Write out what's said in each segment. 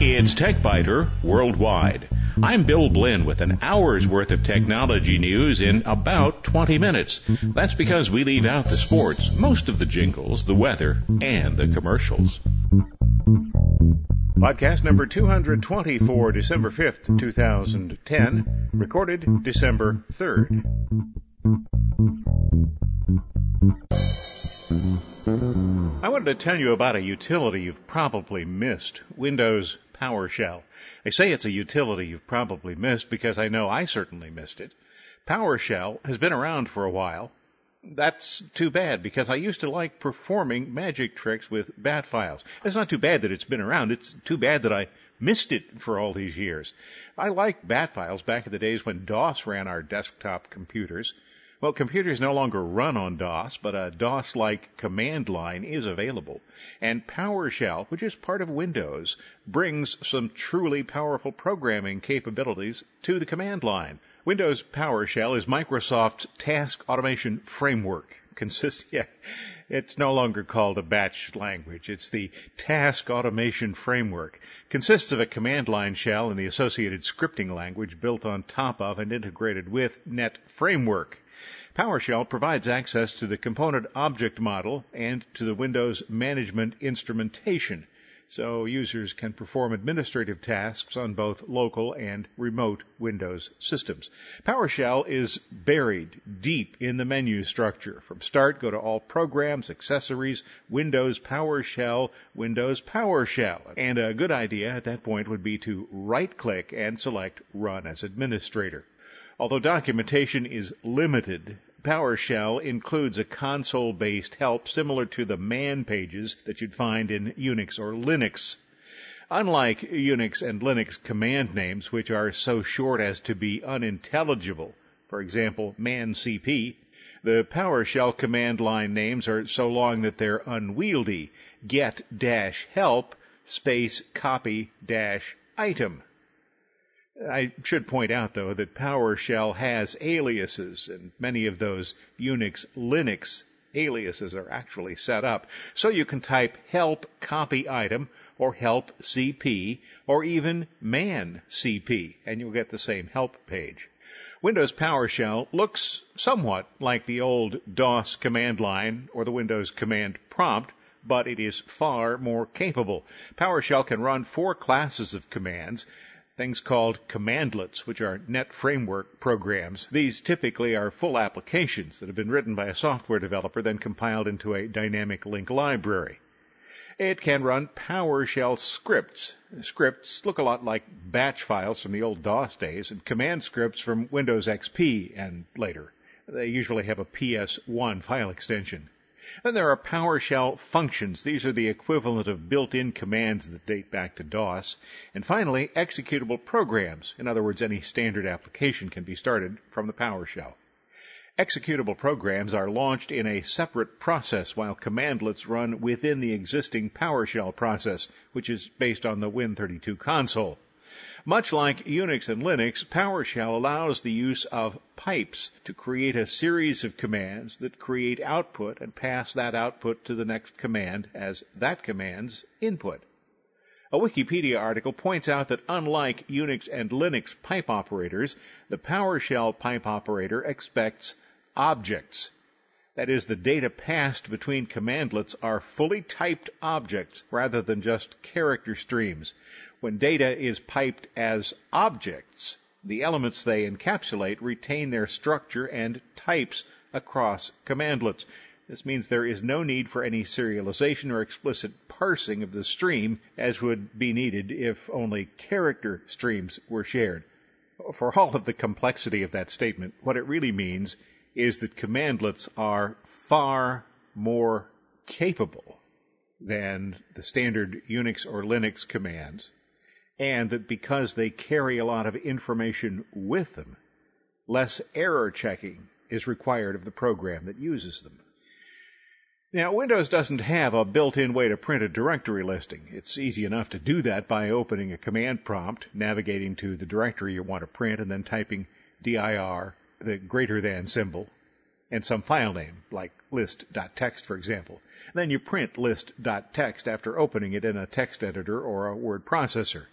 It's TechByter Worldwide. I'm Bill Blinn with an hour's worth of technology news in about 20 minutes. That's because we leave out the sports, most of the jingles, the weather, and the commercials. Podcast number 220 for December 5th, 2010, recorded December 3rd. I wanted to tell you about a utility you've probably missed, Windows PowerShell. I say it's a utility you've probably missed because I know I certainly missed it. PowerShell has been around for a while. That's too bad because I used to like performing magic tricks with bat files. It's not too bad that it's been around. It's too bad that I missed it for all these years. I liked bat files back in the days when DOS ran our desktop computers. Well, computers no longer run on DOS, but a DOS-like command line is available. And PowerShell, which is part of Windows, brings some truly powerful programming capabilities to the command line. Windows PowerShell is Microsoft's task automation framework. Consists, yeah, it's no longer called a batch language. It's the task automation framework. Consists of a command line shell and the associated scripting language built on top of and integrated with Net Framework. PowerShell provides access to the component object model and to the Windows management instrumentation, so users can perform administrative tasks on both local and remote Windows systems. PowerShell is buried deep in the menu structure. From start, go to All Programs, Accessories, Windows PowerShell, Windows PowerShell. And a good idea at that point would be to right click and select Run as Administrator. Although documentation is limited, PowerShell includes a console-based help similar to the man pages that you'd find in Unix or Linux. Unlike Unix and Linux command names, which are so short as to be unintelligible, for example, mancp, the PowerShell command line names are so long that they're unwieldy. get-help space copy dash item. I should point out, though, that PowerShell has aliases, and many of those Unix Linux aliases are actually set up. So you can type help copy item or help CP or even man CP, and you'll get the same help page. Windows PowerShell looks somewhat like the old DOS command line or the Windows command prompt, but it is far more capable. PowerShell can run four classes of commands things called commandlets, which are net framework programs. These typically are full applications that have been written by a software developer, then compiled into a dynamic link library. It can run PowerShell scripts. Scripts look a lot like batch files from the old DOS days and command scripts from Windows XP and later. They usually have a PS1 file extension. Then there are PowerShell functions. These are the equivalent of built-in commands that date back to DOS. And finally, executable programs. In other words, any standard application can be started from the PowerShell. Executable programs are launched in a separate process while commandlets run within the existing PowerShell process, which is based on the Win32 console. Much like Unix and Linux, PowerShell allows the use of pipes to create a series of commands that create output and pass that output to the next command as that command's input. A Wikipedia article points out that unlike Unix and Linux pipe operators, the PowerShell pipe operator expects objects. That is, the data passed between commandlets are fully typed objects rather than just character streams. When data is piped as objects, the elements they encapsulate retain their structure and types across commandlets. This means there is no need for any serialization or explicit parsing of the stream as would be needed if only character streams were shared. For all of the complexity of that statement, what it really means is that commandlets are far more capable than the standard Unix or Linux commands and that because they carry a lot of information with them, less error checking is required of the program that uses them. Now, Windows doesn't have a built-in way to print a directory listing. It's easy enough to do that by opening a command prompt, navigating to the directory you want to print, and then typing dir, the greater than symbol, and some file name, like list.txt for example. Then you print list.txt after opening it in a text editor or a word processor.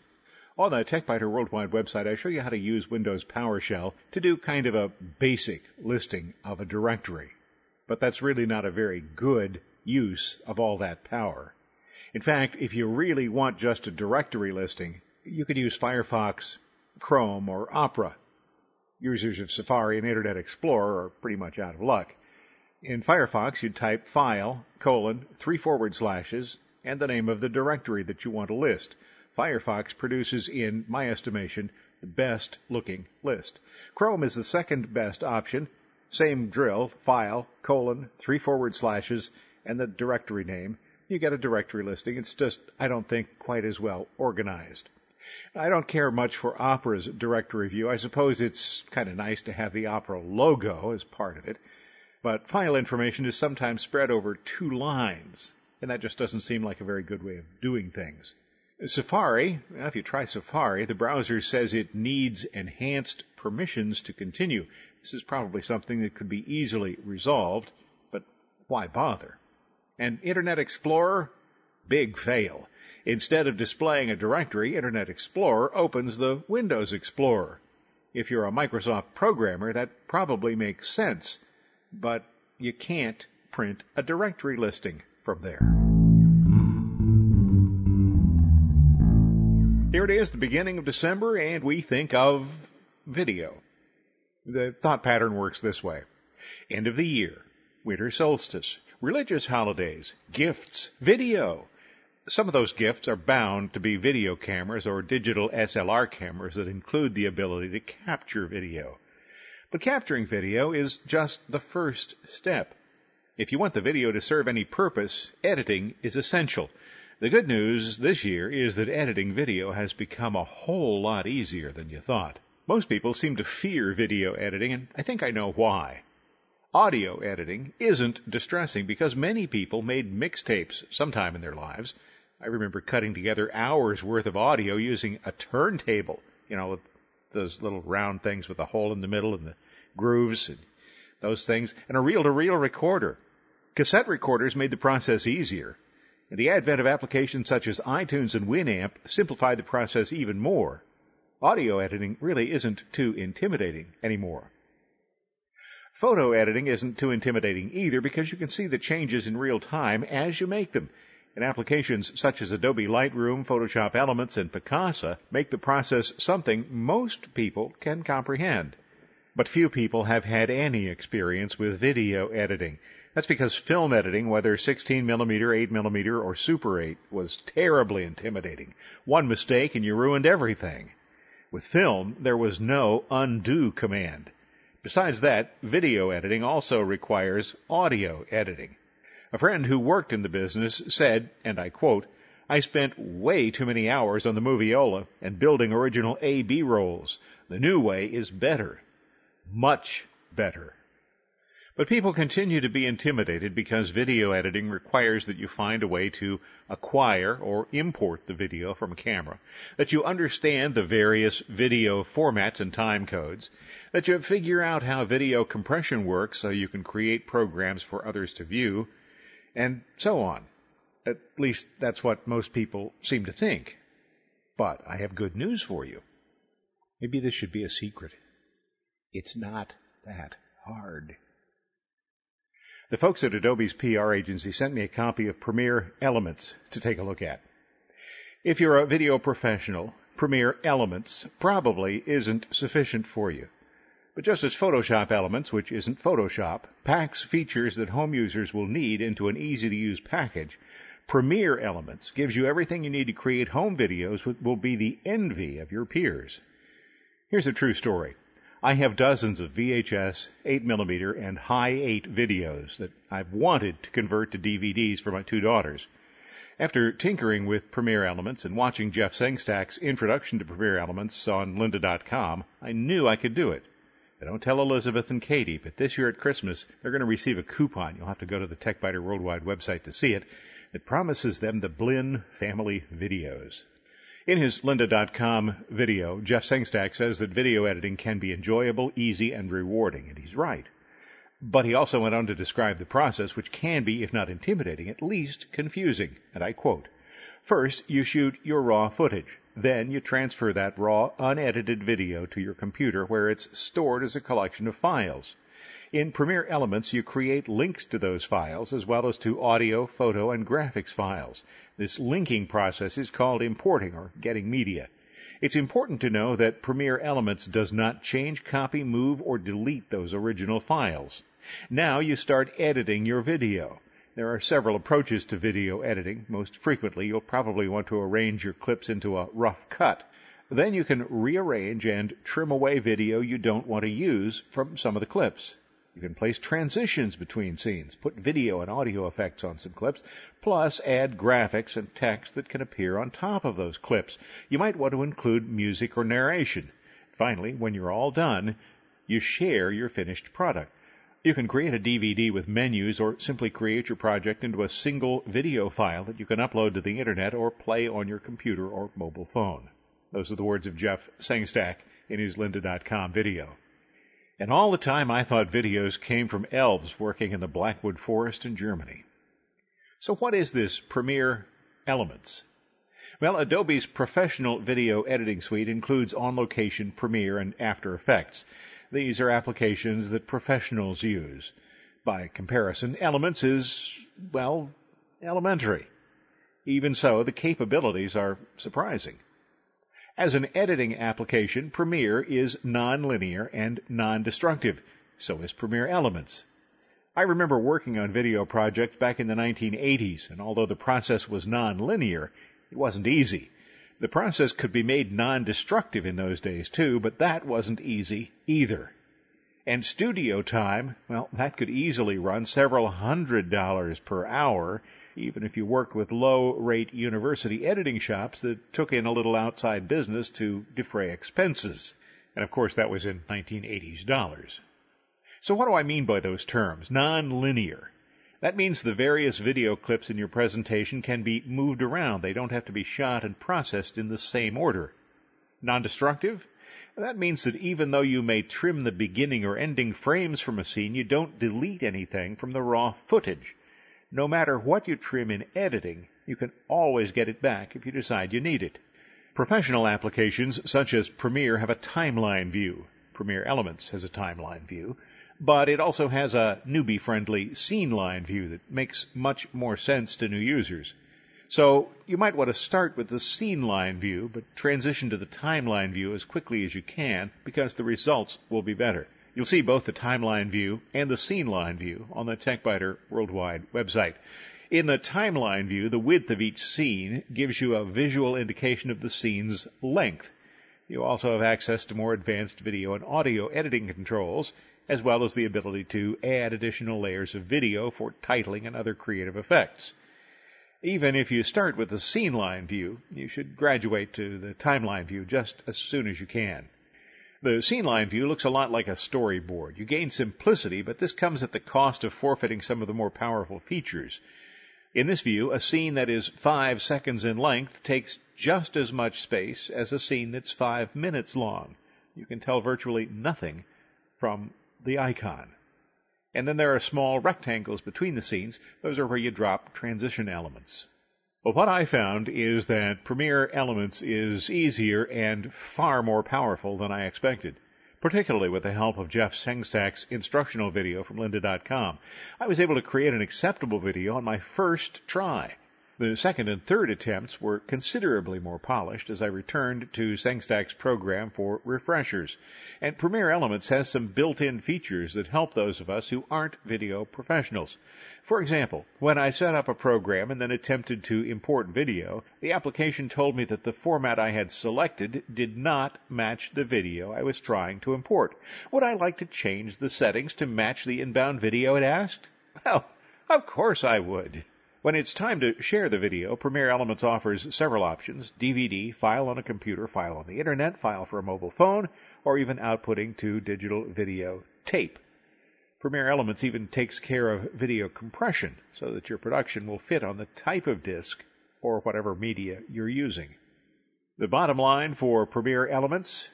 On the TechByter Worldwide website, I show you how to use Windows PowerShell to do kind of a basic listing of a directory. But that's really not a very good use of all that power. In fact, if you really want just a directory listing, you could use Firefox, Chrome, or Opera. Users of Safari and Internet Explorer are pretty much out of luck. In Firefox, you'd type file, colon, three forward slashes, and the name of the directory that you want to list. Firefox produces, in my estimation, the best looking list. Chrome is the second best option. Same drill, file, colon, three forward slashes, and the directory name. You get a directory listing. It's just, I don't think, quite as well organized. I don't care much for Opera's directory view. I suppose it's kind of nice to have the Opera logo as part of it but file information is sometimes spread over two lines, and that just doesn't seem like a very good way of doing things. Safari, if you try Safari, the browser says it needs enhanced permissions to continue. This is probably something that could be easily resolved, but why bother? And Internet Explorer? Big fail. Instead of displaying a directory, Internet Explorer opens the Windows Explorer. If you're a Microsoft programmer, that probably makes sense but you can't print a directory listing from there. Here it is, the beginning of December, and we think of video. The thought pattern works this way. End of the year, winter solstice, religious holidays, gifts, video. Some of those gifts are bound to be video cameras or digital SLR cameras that include the ability to capture video. But capturing video is just the first step. If you want the video to serve any purpose, editing is essential. The good news this year is that editing video has become a whole lot easier than you thought. Most people seem to fear video editing, and I think I know why. Audio editing isn't distressing because many people made mixtapes sometime in their lives. I remember cutting together hours worth of audio using a turntable, you know, those little round things with a hole in the middle and the grooves and those things, and a reel-to-reel recorder. Cassette recorders made the process easier, and the advent of applications such as iTunes and Winamp simplified the process even more. Audio editing really isn't too intimidating anymore. Photo editing isn't too intimidating either because you can see the changes in real time as you make them. And applications such as Adobe Lightroom, Photoshop Elements, and Picasa make the process something most people can comprehend. But few people have had any experience with video editing. That's because film editing, whether 16 millimeter, 8 millimeter, or Super 8, was terribly intimidating. One mistake and you ruined everything. With film, there was no undo command. Besides that, video editing also requires audio editing. A friend who worked in the business said, and I quote, I spent way too many hours on the Moviola and building original A-B rolls. The new way is better much better. But people continue to be intimidated because video editing requires that you find a way to acquire or import the video from a camera, that you understand the various video formats and time codes, that you figure out how video compression works so you can create programs for others to view, and so on. At least that's what most people seem to think. But I have good news for you. Maybe this should be a secret. It's not that hard. The folks at Adobe's PR agency sent me a copy of Premiere Elements to take a look at. If you're a video professional, Premiere Elements probably isn't sufficient for you. But just as Photoshop Elements, which isn't Photoshop, packs features that home users will need into an easy to use package, Premiere Elements gives you everything you need to create home videos that will be the envy of your peers. Here's a true story. I have dozens of VHS, 8mm, and Hi8 videos that I've wanted to convert to DVDs for my two daughters. After tinkering with Premiere Elements and watching Jeff Sengstack's introduction to Premiere Elements on lynda.com, I knew I could do it. I don't tell Elizabeth and Katie, but this year at Christmas, they're going to receive a coupon. You'll have to go to the TechByter Worldwide website to see it. It promises them the Blinn family videos. In his lynda.com video, Jeff Sengstack says that video editing can be enjoyable, easy, and rewarding, and he's right. But he also went on to describe the process, which can be, if not intimidating, at least confusing. And I quote, First, you shoot your raw footage. Then you transfer that raw, unedited video to your computer where it's stored as a collection of files. In Premiere Elements, you create links to those files as well as to audio, photo, and graphics files. This linking process is called importing or getting media. It's important to know that Premiere Elements does not change, copy, move, or delete those original files. Now you start editing your video. There are several approaches to video editing. Most frequently, you'll probably want to arrange your clips into a rough cut. Then you can rearrange and trim away video you don't want to use from some of the clips. You can place transitions between scenes, put video and audio effects on some clips, plus add graphics and text that can appear on top of those clips. You might want to include music or narration. Finally, when you're all done, you share your finished product. You can create a DVD with menus or simply create your project into a single video file that you can upload to the internet or play on your computer or mobile phone. Those are the words of Jeff Sengstack in his lynda.com video. And all the time I thought videos came from elves working in the Blackwood Forest in Germany. So what is this Premiere Elements? Well, Adobe's professional video editing suite includes OnLocation Premiere and After Effects. These are applications that professionals use. By comparison, Elements is, well, elementary. Even so, the capabilities are surprising. As an editing application, Premiere is nonlinear and non-destructive. So is Premiere Elements. I remember working on video projects back in the 1980s, and although the process was nonlinear, it wasn't easy. The process could be made non-destructive in those days too, but that wasn't easy either. And studio time, well, that could easily run several hundred dollars per hour, even if you worked with low rate university editing shops that took in a little outside business to defray expenses. And of course, that was in 1980s dollars. So what do I mean by those terms? Non-linear. That means the various video clips in your presentation can be moved around. They don't have to be shot and processed in the same order. Non-destructive? That means that even though you may trim the beginning or ending frames from a scene, you don't delete anything from the raw footage no matter what you trim in editing, you can always get it back if you decide you need it. Professional applications such as Premiere have a timeline view. Premiere Elements has a timeline view, but it also has a newbie friendly scene line view that makes much more sense to new users. So you might want to start with the scene line view, but transition to the timeline view as quickly as you can because the results will be better. You'll see both the timeline view and the scene line view on the TechByter Worldwide website. In the timeline view, the width of each scene gives you a visual indication of the scene's length. You also have access to more advanced video and audio editing controls, as well as the ability to add additional layers of video for titling and other creative effects. Even if you start with the scene line view, you should graduate to the timeline view just as soon as you can. The scene line view looks a lot like a storyboard. You gain simplicity, but this comes at the cost of forfeiting some of the more powerful features. In this view, a scene that is five seconds in length takes just as much space as a scene that's five minutes long. You can tell virtually nothing from the icon. And then there are small rectangles between the scenes. Those are where you drop transition elements. But what I found is that Premiere Elements is easier and far more powerful than I expected, particularly with the help of Jeff Sengstack's instructional video from lynda.com. I was able to create an acceptable video on my first try. The second and third attempts were considerably more polished as I returned to Sengstack's program for refreshers. And Premiere Elements has some built-in features that help those of us who aren't video professionals. For example, when I set up a program and then attempted to import video, the application told me that the format I had selected did not match the video I was trying to import. Would I like to change the settings to match the inbound video it asked? Well, of course I would. When it's time to share the video, Premiere Elements offers several options DVD, file on a computer, file on the internet, file for a mobile phone, or even outputting to digital video tape. Premiere Elements even takes care of video compression so that your production will fit on the type of disk or whatever media you're using. The bottom line for Premiere Elements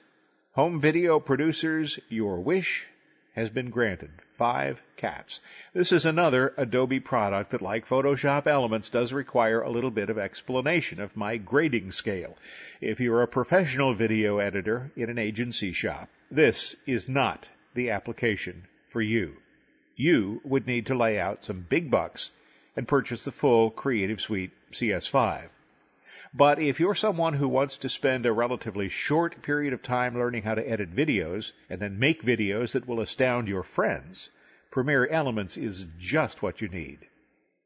home video producers, your wish has been granted. Five cats. This is another Adobe product that, like Photoshop Elements, does require a little bit of explanation of my grading scale. If you're a professional video editor in an agency shop, this is not the application for you. You would need to lay out some big bucks and purchase the full Creative Suite CS5. But if you're someone who wants to spend a relatively short period of time learning how to edit videos and then make videos that will astound your friends, Premiere Elements is just what you need.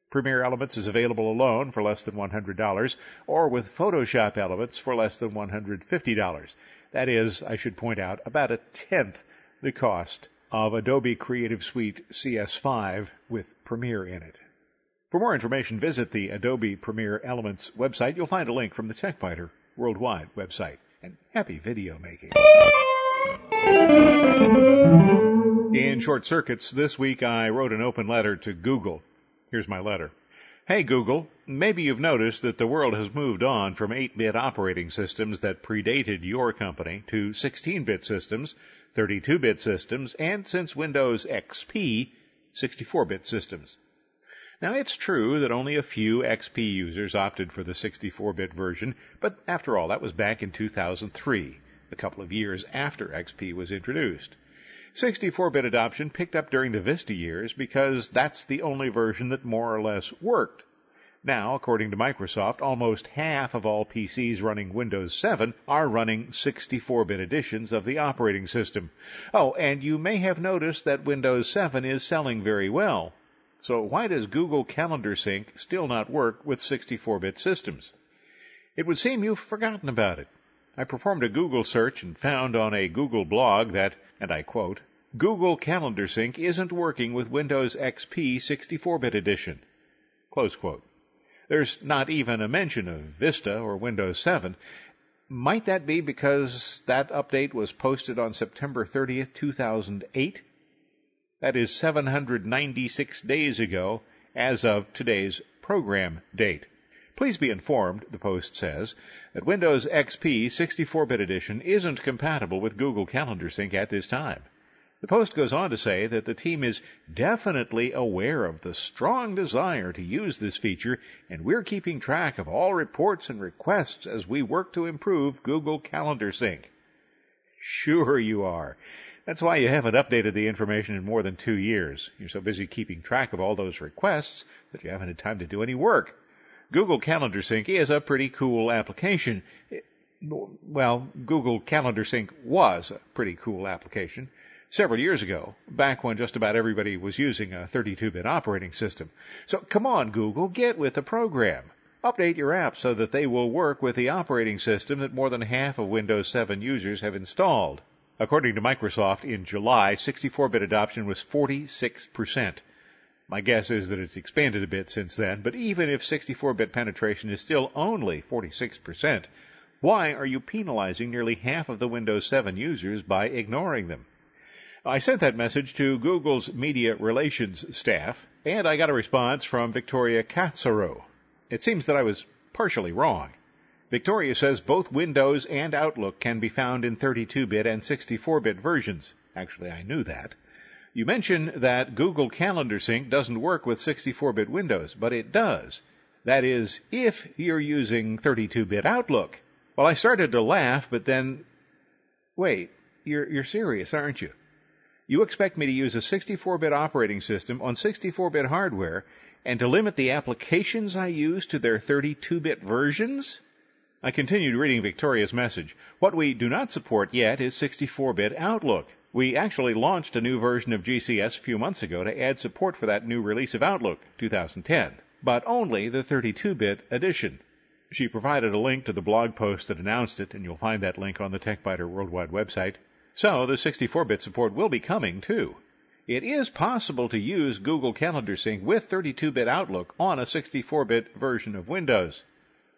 Premiere Elements is available alone for less than $100 or with Photoshop Elements for less than $150. That is, I should point out, about a tenth the cost of Adobe Creative Suite CS5 with Premiere in it. For more information, visit the Adobe Premiere Elements website. You'll find a link from the TechByter Worldwide website. And happy video making. In short circuits, this week I wrote an open letter to Google. Here's my letter. Hey Google, maybe you've noticed that the world has moved on from 8-bit operating systems that predated your company to 16-bit systems, 32-bit systems, and since Windows XP, 64-bit systems. Now it's true that only a few XP users opted for the 64-bit version, but after all, that was back in 2003, a couple of years after XP was introduced. 64-bit adoption picked up during the Vista years because that's the only version that more or less worked. Now, according to Microsoft, almost half of all PCs running Windows 7 are running 64-bit editions of the operating system. Oh, and you may have noticed that Windows 7 is selling very well. So why does Google Calendar Sync still not work with 64-bit systems? It would seem you've forgotten about it. I performed a Google search and found on a Google blog that, and I quote, Google Calendar Sync isn't working with Windows XP 64-bit edition. Close quote. There's not even a mention of Vista or Windows 7. Might that be because that update was posted on September 30th, 2008? That is 796 days ago as of today's program date. Please be informed, the Post says, that Windows XP 64-bit edition isn't compatible with Google Calendar Sync at this time. The Post goes on to say that the team is definitely aware of the strong desire to use this feature, and we're keeping track of all reports and requests as we work to improve Google Calendar Sync. Sure you are. That's why you haven't updated the information in more than two years. You're so busy keeping track of all those requests that you haven't had time to do any work. Google Calendar Sync is a pretty cool application. well, Google Calendar Sync was a pretty cool application several years ago, back when just about everybody was using a 32-bit operating system. So come on, Google, get with the program. Update your apps so that they will work with the operating system that more than half of Windows 7 users have installed. According to Microsoft, in July, 64-bit adoption was 46%. My guess is that it's expanded a bit since then, but even if 64-bit penetration is still only 46%, why are you penalizing nearly half of the Windows 7 users by ignoring them? I sent that message to Google's media relations staff, and I got a response from Victoria Katsuro. It seems that I was partially wrong. Victoria says both Windows and Outlook can be found in 32-bit and 64-bit versions. Actually, I knew that. You mentioned that Google Calendar Sync doesn't work with 64-bit Windows, but it does. That is, if you're using 32-bit Outlook. Well, I started to laugh, but then, wait, you're, you're serious, aren't you? You expect me to use a 64-bit operating system on 64-bit hardware and to limit the applications I use to their 32-bit versions? I continued reading Victoria's message. What we do not support yet is 64-bit Outlook. We actually launched a new version of GCS a few months ago to add support for that new release of Outlook 2010, but only the 32-bit edition. She provided a link to the blog post that announced it, and you'll find that link on the TechByter Worldwide website. So the 64-bit support will be coming too. It is possible to use Google Calendar Sync with 32-bit Outlook on a 64-bit version of Windows.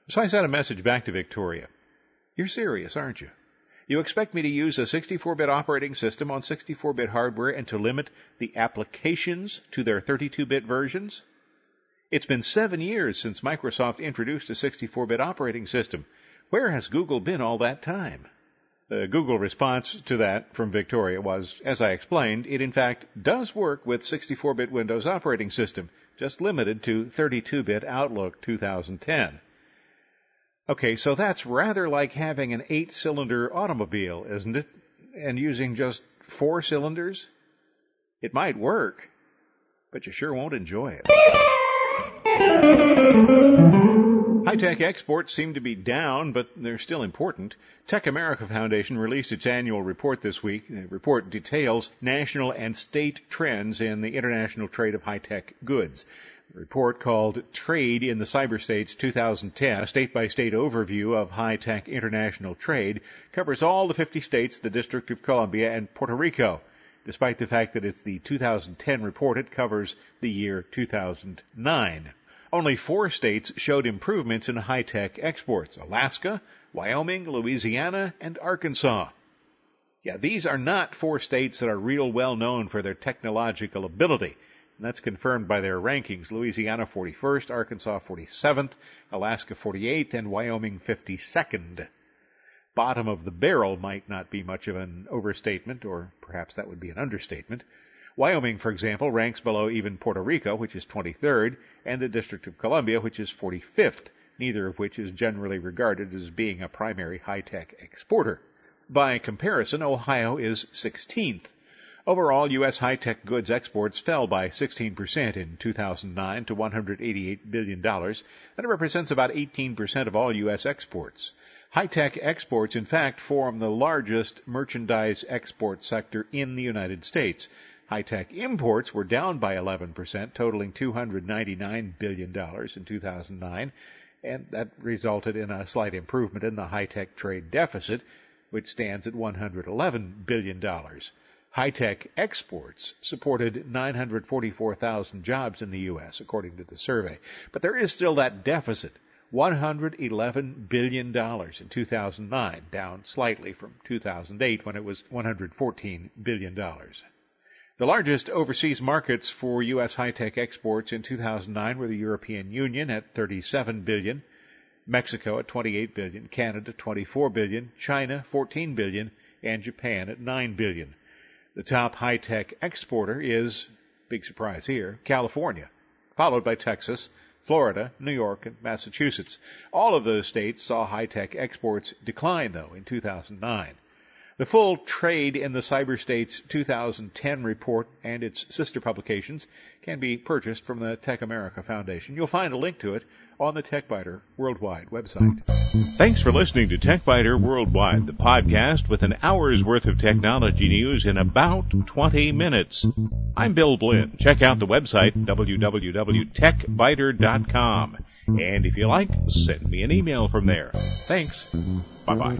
So I sent a message back to Victoria. You're serious, aren't you? You expect me to use a 64-bit operating system on 64-bit hardware and to limit the applications to their 32-bit versions? It's been seven years since Microsoft introduced a 64-bit operating system. Where has Google been all that time? The Google response to that from Victoria was, as I explained, it in fact does work with 64-bit Windows operating system, just limited to 32-bit Outlook 2010. Okay, so that's rather like having an eight-cylinder automobile, isn't it? And using just four cylinders? It might work, but you sure won't enjoy it. High-tech exports seem to be down, but they're still important. Tech America Foundation released its annual report this week. The report details national and state trends in the international trade of high-tech goods. Report called Trade in the Cyberstates 2010, a state-by-state overview of high-tech international trade, covers all the 50 states, the District of Columbia, and Puerto Rico. Despite the fact that it's the 2010 report, it covers the year 2009. Only four states showed improvements in high-tech exports. Alaska, Wyoming, Louisiana, and Arkansas. Yeah, these are not four states that are real well known for their technological ability. And that's confirmed by their rankings. Louisiana 41st, Arkansas 47th, Alaska 48th, and Wyoming 52nd. Bottom of the barrel might not be much of an overstatement, or perhaps that would be an understatement. Wyoming, for example, ranks below even Puerto Rico, which is 23rd, and the District of Columbia, which is 45th, neither of which is generally regarded as being a primary high-tech exporter. By comparison, Ohio is 16th. Overall, U.S. high-tech goods exports fell by 16% in 2009 to $188 billion, and it represents about 18% of all U.S. exports. High-tech exports, in fact, form the largest merchandise export sector in the United States. High-tech imports were down by 11%, totaling $299 billion in 2009, and that resulted in a slight improvement in the high-tech trade deficit, which stands at $111 billion. High-tech exports supported 944,000 jobs in the U.S., according to the survey. But there is still that deficit, $111 billion in 2009, down slightly from 2008 when it was $114 billion. The largest overseas markets for U.S. high-tech exports in 2009 were the European Union at 37 billion, Mexico at 28 billion, Canada 24 billion, China 14 billion, and Japan at 9 billion. The top high-tech exporter is, big surprise here, California, followed by Texas, Florida, New York, and Massachusetts. All of those states saw high-tech exports decline though in 2009. The full Trade in the Cyberstates 2010 report and its sister publications can be purchased from the Tech America Foundation. You'll find a link to it on the TechByter Worldwide website. Thanks for listening to TechByter Worldwide, the podcast with an hour's worth of technology news in about 20 minutes. I'm Bill Blinn. Check out the website www.techbyter.com. And if you like, send me an email from there. Thanks. Bye bye.